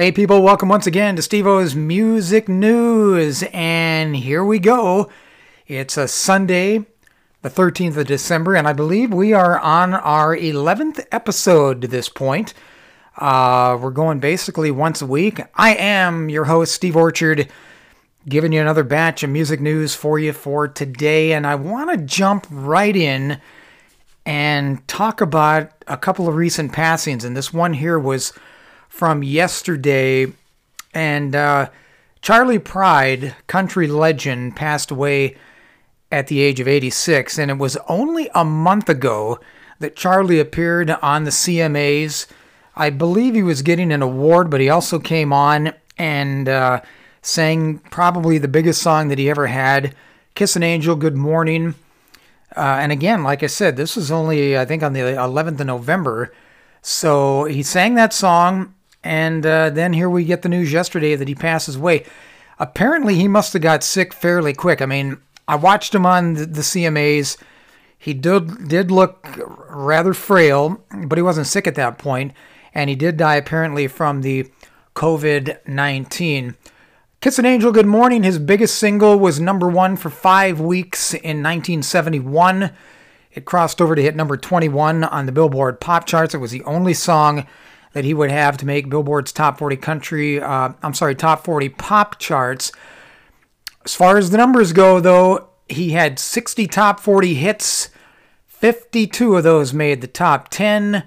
Hey, people, welcome once again to Steve O's Music News. And here we go. It's a Sunday, the 13th of December, and I believe we are on our 11th episode to this point. Uh, we're going basically once a week. I am your host, Steve Orchard, giving you another batch of music news for you for today. And I want to jump right in and talk about a couple of recent passings. And this one here was from yesterday. And uh, Charley Pride, country legend, passed away at the age of 86. And it was only a month ago that Charley appeared on the CMAs. I believe he was getting an award, but he also came on and uh, sang probably the biggest song that he ever had Kiss an Angel, Good Morning. Uh, and again, like I said, this was only, I think, on the 11th of November. So he sang that song, and uh, then here we get the news yesterday that he passes away. Apparently, he must have got sick fairly quick. I mean, I watched him on the, the CMAs. He did did look rather frail, but he wasn't sick at that point, and he did die apparently from the COVID nineteen. Kiss an Angel, Good Morning, his biggest single was number one for five weeks in 1971. It crossed over to hit number 21 on the Billboard pop charts. It was the only song that he would have to make Billboard's top 40 country, uh, I'm sorry, top 40 pop charts. As far as the numbers go, though, he had 60 top 40 hits. 52 of those made the top 10.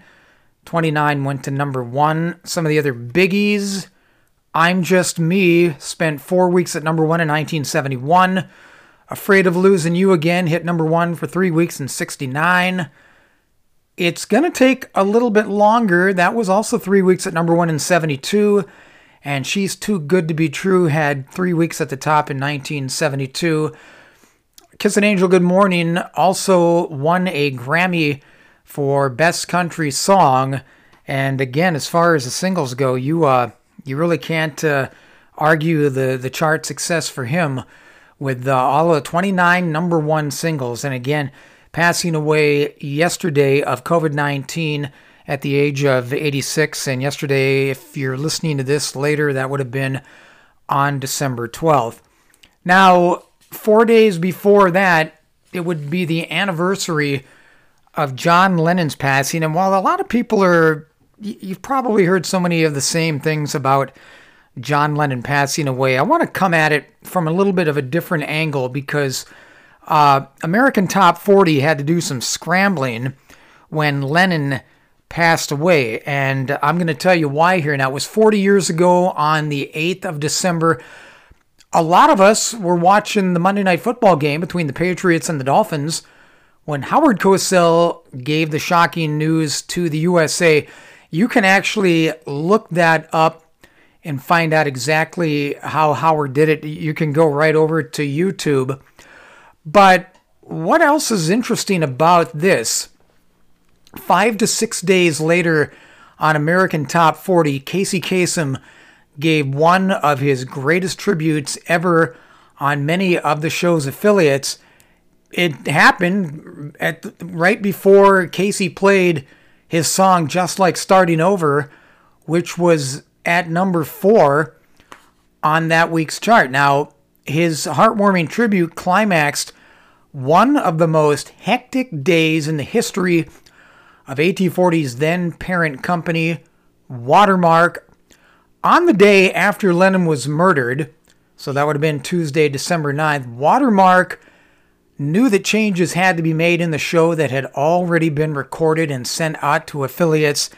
29 went to number one. Some of the other biggies I'm Just Me spent four weeks at number one in 1971. Afraid of Losing You Again hit number one for three weeks in 69. It's going to take a little bit longer. That was also three weeks at number one in 72. And She's Too Good to Be True had three weeks at the top in 1972. Kiss an Angel Good Morning also won a Grammy for Best Country Song. And again, as far as the singles go, you uh, you really can't uh, argue the, the chart success for him with uh, all of 29 number one singles. And again, passing away yesterday of COVID 19 at the age of 86. And yesterday, if you're listening to this later, that would have been on December 12th. Now, four days before that, it would be the anniversary of John Lennon's passing. And while a lot of people are you've probably heard so many of the same things about John Lennon passing away. I want to come at it from a little bit of a different angle because uh, American Top 40 had to do some scrambling when Lennon passed away. And I'm going to tell you why here. Now, it was 40 years ago on the 8th of December. A lot of us were watching the Monday Night Football game between the Patriots and the Dolphins when Howard Cosell gave the shocking news to the USA you can actually look that up and find out exactly how Howard did it. You can go right over to YouTube. But what else is interesting about this? Five to six days later on American Top 40, Casey Kasem gave one of his greatest tributes ever on many of the show's affiliates. It happened at right before Casey played his song Just Like Starting Over, which was at number four on that week's chart. Now, his heartwarming tribute climaxed one of the most hectic days in the history of AT40's then parent company, Watermark. On the day after Lennon was murdered, so that would have been Tuesday, December 9th, Watermark knew that changes had to be made in the show that had already been recorded and sent out to affiliates.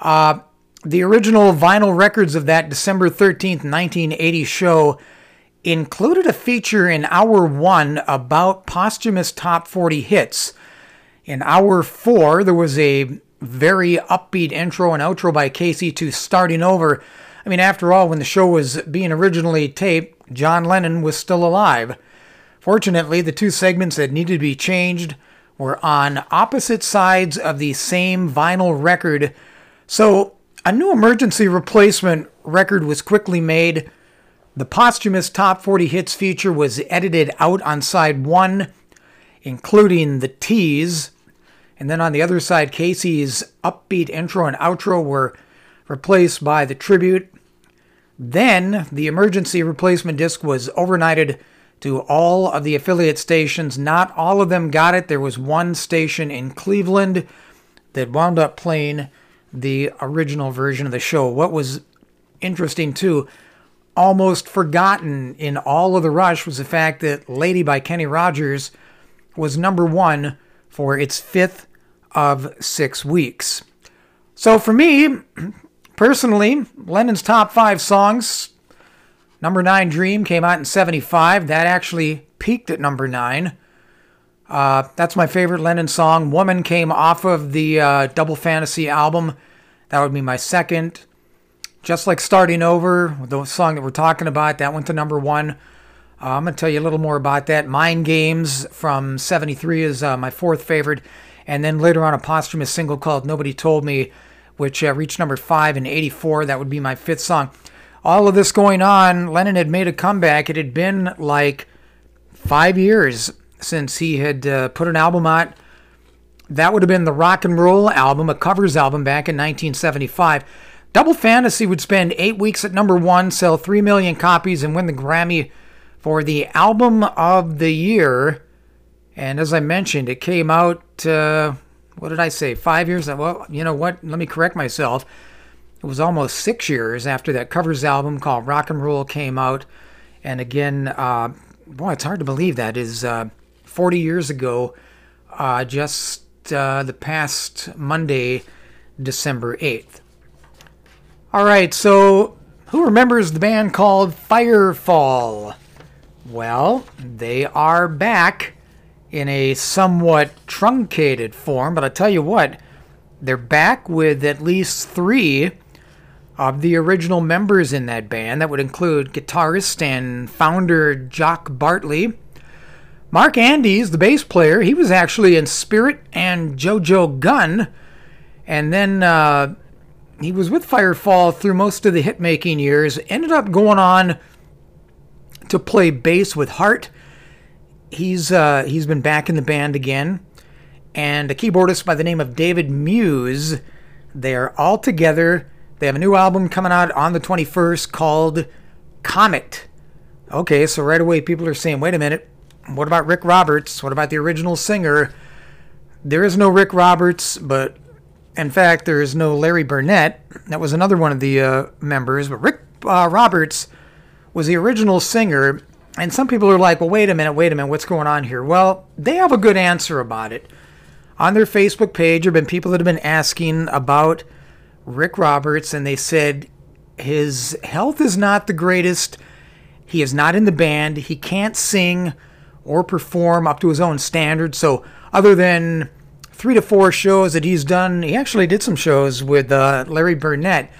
Uh, the original vinyl records of that December 13th, 1980 show included a feature in hour one about posthumous top 40 hits. In hour four, there was a very upbeat intro and outro by Casey to Starting Over. I mean, after all, when the show was being originally taped, John Lennon was still alive. Fortunately, the two segments that needed to be changed were on opposite sides of the same vinyl record, so a new emergency replacement record was quickly made. The posthumous top 40 hits feature was edited out on side one, including the tease. And then on the other side, Casey's upbeat intro and outro were replaced by the tribute. Then the emergency replacement disc was overnighted to all of the affiliate stations. Not all of them got it. There was one station in Cleveland that wound up playing the original version of the show. What was interesting too, almost forgotten in all of the rush was the fact that Lady by Kenny Rogers was number one for its fifth of six weeks. So for me, personally, Lennon's top five songs. Number nine, Dream, came out in 75. That actually peaked at number nine. Uh, that's my favorite Lennon song. Woman came off of the uh, Double Fantasy album. That would be my second. Just like Starting Over, the song that we're talking about, that went to number one. Uh, I'm going to tell you a little more about that. Mind Games from 73 is uh, my fourth favorite. And then later on, a posthumous single called Nobody Told Me, which uh, reached number five in 84. That would be my fifth song. All of this going on, Lennon had made a comeback. It had been like five years since he had uh, put an album out. That would have been the rock and roll album, a covers album back in 1975. Double Fantasy would spend eight weeks at number one, sell three million copies, and win the Grammy for the album of the year. And as I mentioned, it came out, uh, what did I say, five years? Well, you know what? Let me correct myself. It was almost six years after that covers album called Rock and Roll came out. And again, uh, boy, it's hard to believe that is uh, 40 years ago, uh, just uh, the past Monday, December 8th. All right, so who remembers the band called Firefall? Well, they are back in a somewhat truncated form, but I tell you what, they're back with at least three of the original members in that band. That would include guitarist and founder Jock Bartley. Mark Andes, the bass player, he was actually in Spirit and Jo Jo Gunn. And then uh, he was with Firefall through most of the hit making years. Ended up going on to play bass with Heart he's uh, he's been back in the band again, and a keyboardist by the name of David Muse. They are all together. They have a new album coming out on the 21st called Comet. Okay, so right away people are saying, wait a minute, what about Rick Roberts? What about the original singer? There is no Rick Roberts, but in fact, there is no Larry Burnett. That was another one of the uh, members, but Rick uh, Roberts was the original singer, and some people are like, well, wait a minute, wait a minute, what's going on here? Well, they have a good answer about it. On their Facebook page, there have been people that have been asking about Rick Roberts, and they said his health is not the greatest. He is not in the band. He can't sing or perform up to his own standards. So, other than three to four shows that he's done, he actually did some shows with uh, Larry Burnett.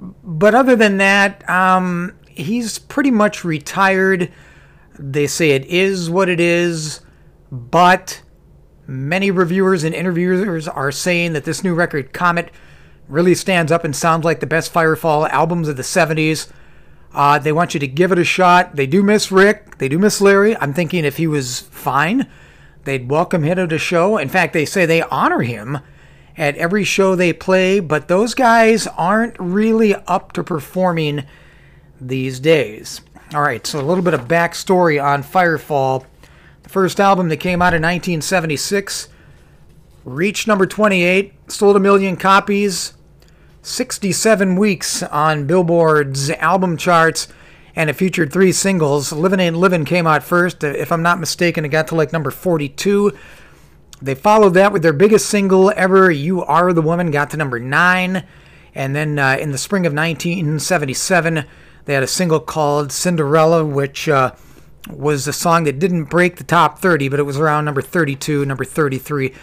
But other than that, um, he's pretty much retired. They say it is what it is, but many reviewers and interviewers are saying that this new record, Comet, really stands up and sounds like the best Firefall albums of the 70s. Uh, they want you to give it a shot. They do miss Rick. They do miss Larry. I'm thinking if he was fine, they'd welcome him to the show. In fact, they say they honor him at every show they play, but those guys aren't really up to performing these days. All right, so a little bit of backstory on Firefall. The first album that came out in 1976 reached number 28, sold a million copies, 67 weeks on Billboard's album charts, and it featured three singles. Livin' Ain't Livin' came out first. If I'm not mistaken, it got to like number 42. They followed that with their biggest single ever, You Are the Woman, got to number 9. And then uh, in the spring of 1977, they had a single called Cinderella, which uh, was a song that didn't break the top 30, but it was around number 32, number 33.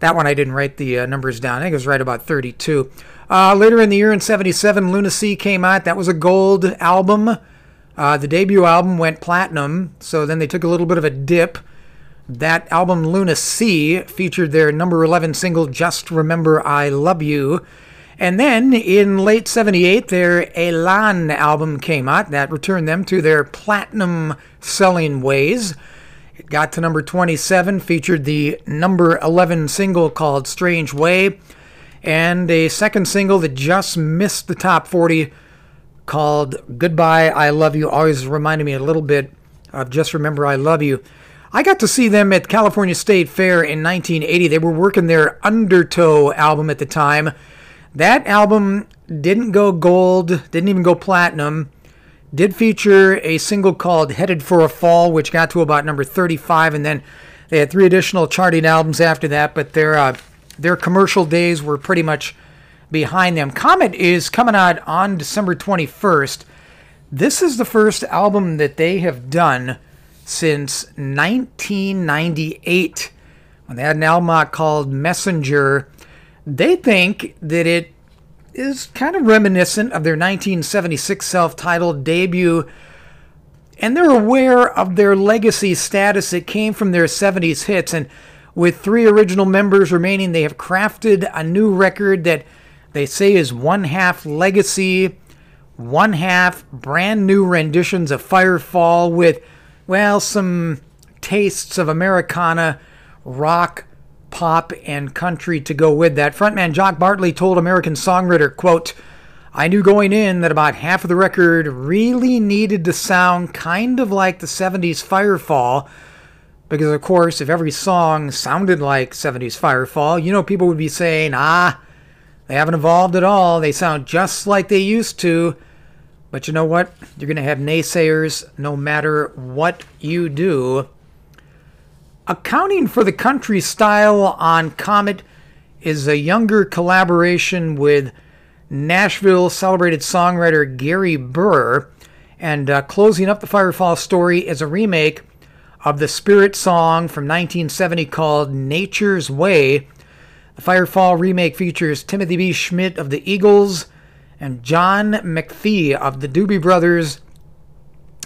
That one I didn't write the uh, numbers down. I think it was right about 32. Uh, later in the year in 77, Lunacy came out. That was a gold album. Uh, the debut album went platinum, so then they took a little bit of a dip. That album, Luna Lunacy, featured their number 11 single, Just Remember I Love You. And then in late 78, their Elan album came out. That returned them to their platinum selling ways. It got to number 27, featured the number 11 single called Strange Way, and a second single that just missed the top 40 called Goodbye, I Love You. Always reminded me a little bit of Just Remember I Love You. I got to see them at California State Fair in 1980. They were working their Undertow album at the time. That album didn't go gold, didn't even go platinum. Did feature a single called Headed for a Fall, which got to about number 35, and then they had three additional charting albums after that, but their, uh, their commercial days were pretty much behind them. Comet is coming out on December 21st. This is the first album that they have done since 1998 when they had an album called Messenger. They think that it is kind of reminiscent of their 1976 self titled debut, and they're aware of their legacy status that came from their 70s hits. And with three original members remaining, they have crafted a new record that they say is one half legacy, one half brand new renditions of Firefall with, well, some tastes of Americana, rock, pop, and country to go with that. Frontman Jock Bartley told American Songwriter, quote, I knew going in that about half of the record really needed to sound kind of like the 70s Firefall, because of course, if every song sounded like 70s Firefall, you know, people would be saying, ah, they haven't evolved at all. They sound just like they used to. But you know what? You're going to have naysayers no matter what you do. Accounting for the country style on Comet is a younger collaboration with Nashville celebrated songwriter Gary Burr. And uh, closing up the Firefall story is a remake of the Spirit song from 1970 called Nature's Way. The Firefall remake features Timothy B. Schmit of the Eagles and John McFee of the Doobie Brothers.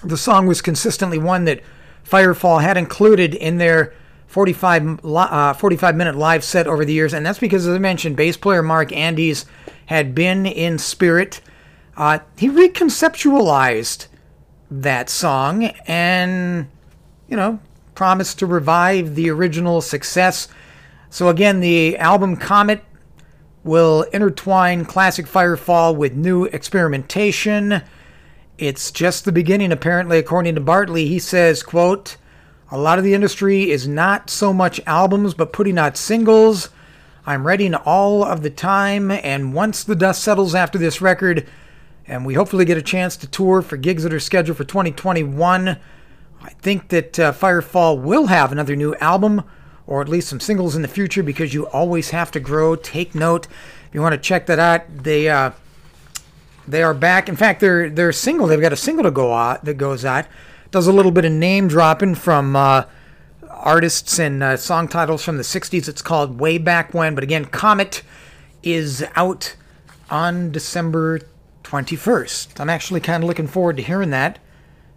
The song was consistently one that Firefall had included in their 45, uh, 45 minute live set over the years, and that's because, as I mentioned, bass player Mark Andes had been in spirit. Uh, he reconceptualized that song and, you know, promised to revive the original success. So, again, the album Comet will intertwine classic Firefall with new experimentation. It's just the beginning, apparently, according to Bartley. He says, quote, a lot of the industry is not so much albums, but putting out singles. I'm writing all of the time, and once the dust settles after this record, and we hopefully get a chance to tour for gigs that are scheduled for 2021, I think that uh, Firefall will have another new album or at least some singles in the future because you always have to grow. Take note. If you want to check that out, they uh, they are back. In fact, they're they're single. They've got a single to go out that goes out. Does a little bit of name dropping from uh, artists and uh, song titles from the '60s. It's called Way Back When. But again, Comet is out on December 21st. I'm actually kind of looking forward to hearing that,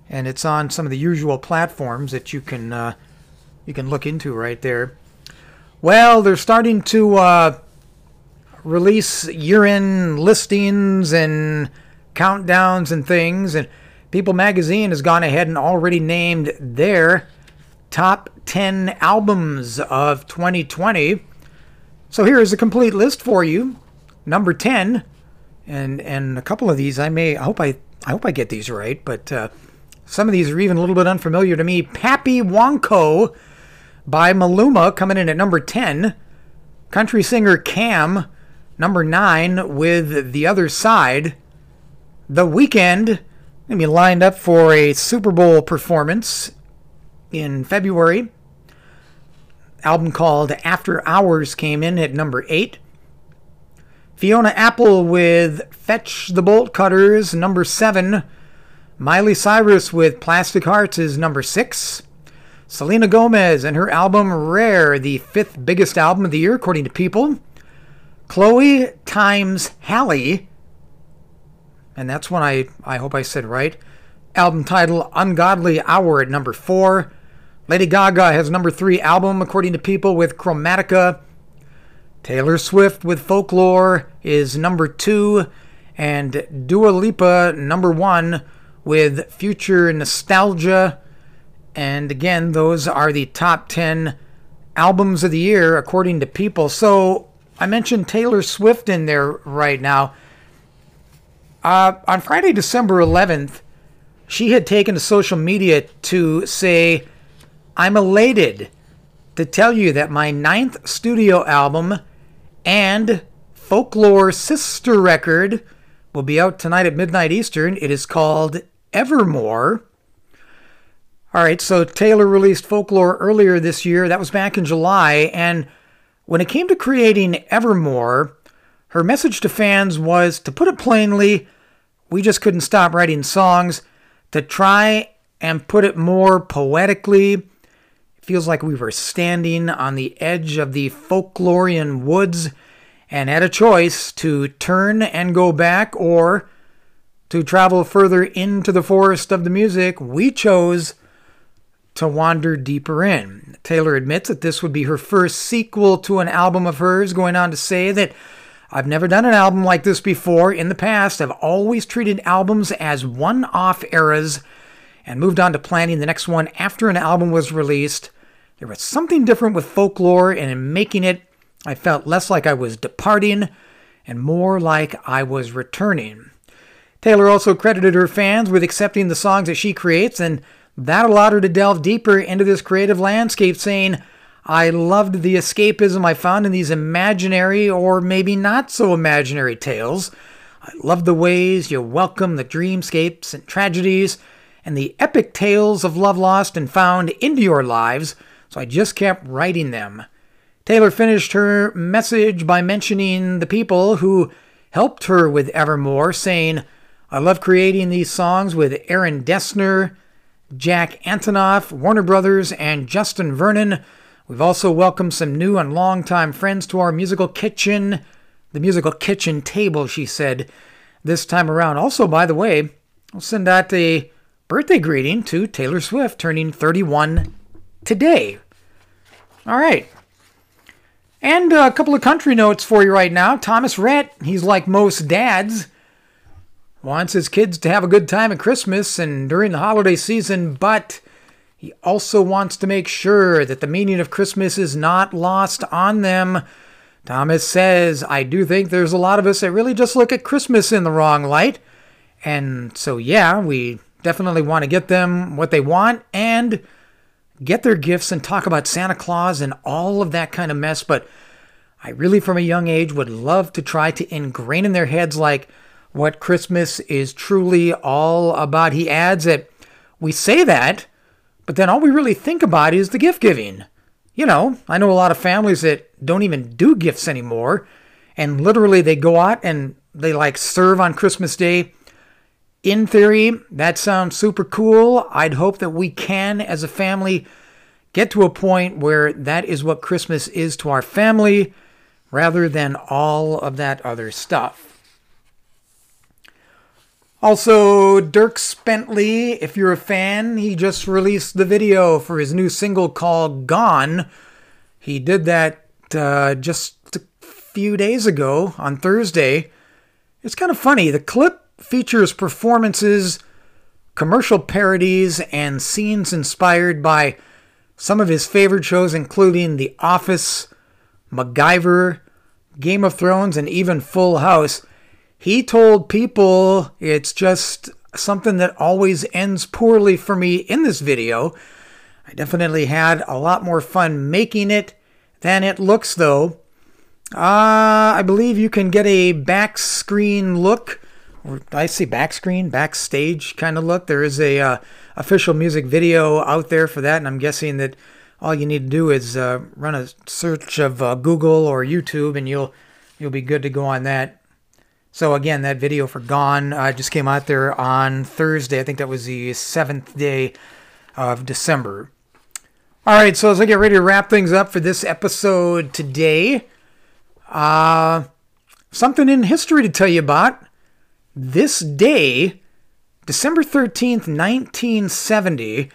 and it's on some of the usual platforms that you can uh, you can look into right there. Well, they're starting to uh, release year-end listings and countdowns and things, and People Magazine has gone ahead and already named their top 10 albums of 2020. So here is a complete list for you. Number 10, and and a couple of these I may I hope I I hope I get these right, but uh, some of these are even a little bit unfamiliar to me. Papi Juancho by Maluma coming in at number 10. Country singer Cam, number 9, with The Other Side. The Weeknd, going to be lined up for a Super Bowl performance in February. Album called After Hours came in at number 8. Fiona Apple with Fetch the Bolt Cutters, number 7. Miley Cyrus with Plastic Hearts is number 6. Selena Gomez and her album Rare, the fifth biggest album of the year, according to People. Chloe times Halle, and that's one I, I hope I said right. Album title Ungodly Hour at number four. Lady Gaga has number three album, according to People, with Chromatica. Taylor Swift with Folklore is number two. And Dua Lipa, number one, with Future Nostalgia. And again, those are the top 10 albums of the year according to people. So I mentioned Taylor Swift in there right now. Uh, on Friday, December 11th, she had taken to social media to say, I'm elated to tell you that my ninth studio album and folklore sister record will be out tonight at midnight Eastern. It is called Evermore. All right, so Taylor released Folklore earlier this year. That was back in July. And when it came to creating Evermore, her message to fans was to put it plainly, we just couldn't stop writing songs. To try and put it more poetically, it feels like we were standing on the edge of the folklorian woods and had a choice to turn and go back or to travel further into the forest of the music. We chose to wander deeper in. Taylor admits that this would be her first sequel to an album of hers, going on to say that I've never done an album like this before. In the past, I've always treated albums as one off eras and moved on to planning the next one after an album was released. There was something different with folklore, and in making it, I felt less like I was departing and more like I was returning. Taylor also credited her fans with accepting the songs that she creates and that allowed her to delve deeper into this creative landscape, saying, I loved the escapism I found in these imaginary or maybe not so imaginary tales. I loved the ways you welcome the dreamscapes and tragedies and the epic tales of love lost and found into your lives, so I just kept writing them. Taylor finished her message by mentioning the people who helped her with Evermore, saying, I love creating these songs with Aaron Dessner, Jack Antonoff, Warner Brothers, and Justin Vernon. We've also welcomed some new and longtime friends to our musical kitchen, the musical kitchen table, she said, this time around. Also, by the way, I'll send out a birthday greeting to Taylor Swift, turning 31 today. All right. And a couple of country notes for you right now. Thomas Rhett, he's like most dads wants his kids to have a good time at Christmas and during the holiday season, but he also wants to make sure that the meaning of Christmas is not lost on them. Thomas says, I do think there's a lot of us that really just look at Christmas in the wrong light. And so, yeah, we definitely want to get them what they want and get their gifts and talk about Santa Claus and all of that kind of mess. But I really, from a young age, would love to try to ingrain in their heads, like, what Christmas is truly all about. He adds that we say that, but then all we really think about is the gift giving. You know, I know a lot of families that don't even do gifts anymore, and literally they go out and they like serve on Christmas Day. In theory, that sounds super cool. I'd hope that we can, as a family, get to a point where that is what Christmas is to our family rather than all of that other stuff. Also, Dierks Bentley, if you're a fan, he just released the video for his new single called Gone. He did that uh, just a few days ago on Thursday. It's kind of funny. The clip features performances, commercial parodies, and scenes inspired by some of his favorite shows, including The Office, MacGyver, Game of Thrones, and even Full House. He told people it's just something that always ends poorly for me in this video. I definitely had a lot more fun making it than it looks, though. Uh, I believe you can get a back screen look. Or I see back screen, backstage kind of look. There is a uh, official music video out there for that, and I'm guessing that all you need to do is uh, run a search of uh, Google or YouTube, and you'll you'll be good to go on that. So again, that video for Gone uh, just came out there on Thursday. I think that was the seventh day of December. All right, so as I get ready to wrap things up for this episode today, uh, something in history to tell you about. This day, December 13th, 1970, there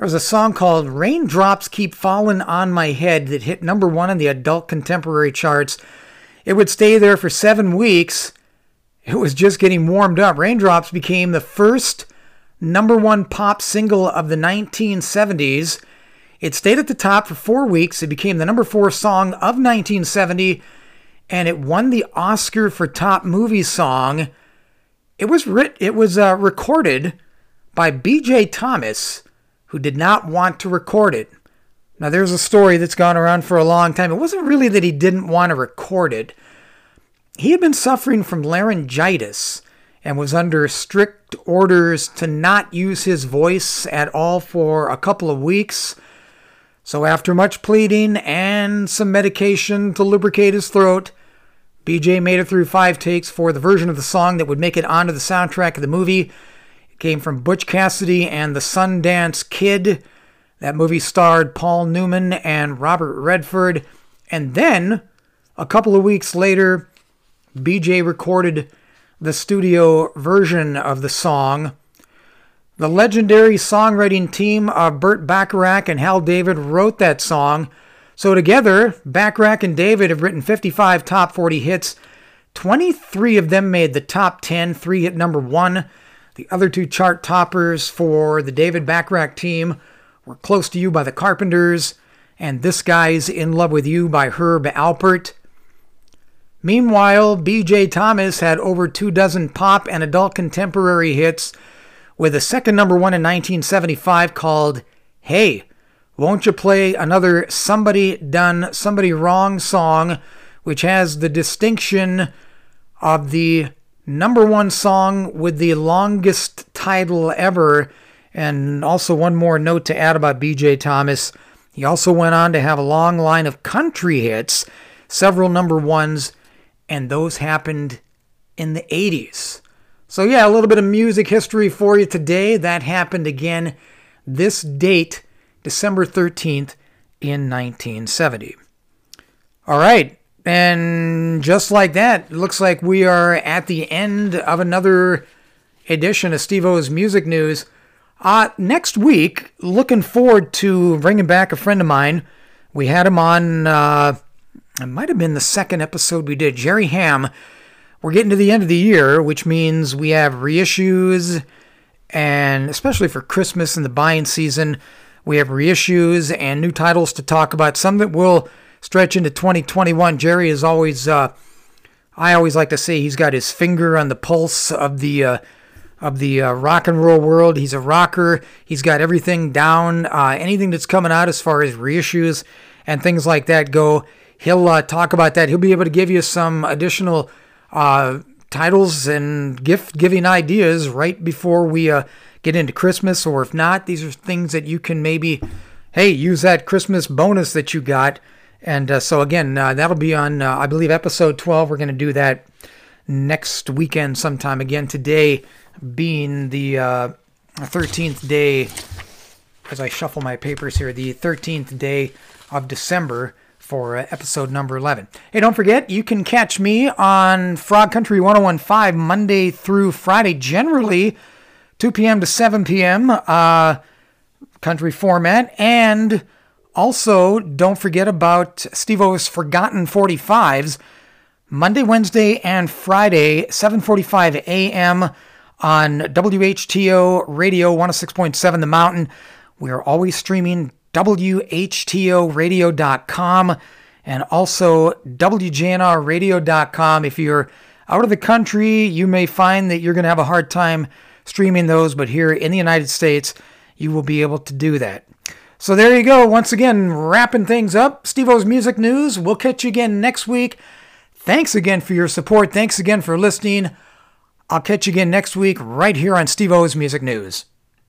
was a song called Raindrops Keep Falling on My Head that hit number one on the adult contemporary charts. It would stay there for seven weeks it was just getting warmed up. Raindrops became the first number one pop single of the 1970s. It stayed at the top for four weeks. It became the number four song of 1970, and it won the Oscar for Top Movie Song. It was writ- it was uh, recorded by B.J. Thomas, who did not want to record it. Now, there's a story that's gone around for a long time. It wasn't really that he didn't want to record it. He had been suffering from laryngitis and was under strict orders to not use his voice at all for a couple of weeks. So, after much pleading and some medication to lubricate his throat, BJ made it through five takes for the version of the song that would make it onto the soundtrack of the movie. It came from Butch Cassidy and the Sundance Kid. That movie starred Paul Newman and Robert Redford. And then, a couple of weeks later, BJ recorded the studio version of the song. The legendary songwriting team of Burt Bacharach and Hal David wrote that song. So together, Bacharach and David have written 55 top 40 hits. 23 of them made the top 10, three hit number one. The other two chart toppers for the David Bacharach team were Close to You by the Carpenters and This Guy's In Love with You by Herb Alpert. Meanwhile, BJ Thomas had over two dozen pop and adult contemporary hits, with a second number one in 1975 called Hey, Won't You Play Another Somebody Done Somebody Wrong song, which has the distinction of the number one song with the longest title ever. And also, one more note to add about BJ Thomas. He also went on to have a long line of country hits, several number ones and those happened in the 80s. So, yeah, a little bit of music history for you today. That happened again this date, December 13th, in 1970. All right, and just like that, it looks like we are at the end of another edition of Steve O's Music News. Uh, next week, looking forward to bringing back a friend of mine. We had him on. Uh, it might have been the second episode we did. Jerry Ham. We're getting to the end of the year, which means we have reissues, and especially for Christmas and the buying season, we have reissues and new titles to talk about. Some that will stretch into 2021. Jerry is always, uh, I always like to say, he's got his finger on the pulse of the. Uh, of the uh, rock and roll world. He's a rocker. He's got everything down. Uh, anything that's coming out as far as reissues and things like that go, he'll uh, talk about that. He'll be able to give you some additional uh, titles and gift giving ideas right before we uh, get into Christmas. Or if not, these are things that you can maybe, hey, use that Christmas bonus that you got. And uh, so, again, uh, that'll be on, uh, I believe, episode 12. We're going to do that next weekend sometime. Again, today being the 13th day, as I shuffle my papers here, the 13th day of December for uh, episode number 11. Hey, don't forget, you can catch me on Frog Country 1015 Monday through Friday, generally 2 p.m. to 7 p.m. Uh, country format. And also, don't forget about Steve O's Forgotten 45s, Monday, Wednesday, and Friday, 7:45 a.m. on WHTO Radio 106.7 The Mountain. We are always streaming WHTOradio.com and also WJNRradio.com. If you're out of the country, you may find that you're going to have a hard time streaming those, but here in the United States, you will be able to do that. So there you go. Once again, wrapping things up. Steve O's Music News. We'll catch you again next week. Thanks again for your support. Thanks again for listening. I'll catch you again next week right here on Steve O's Music News.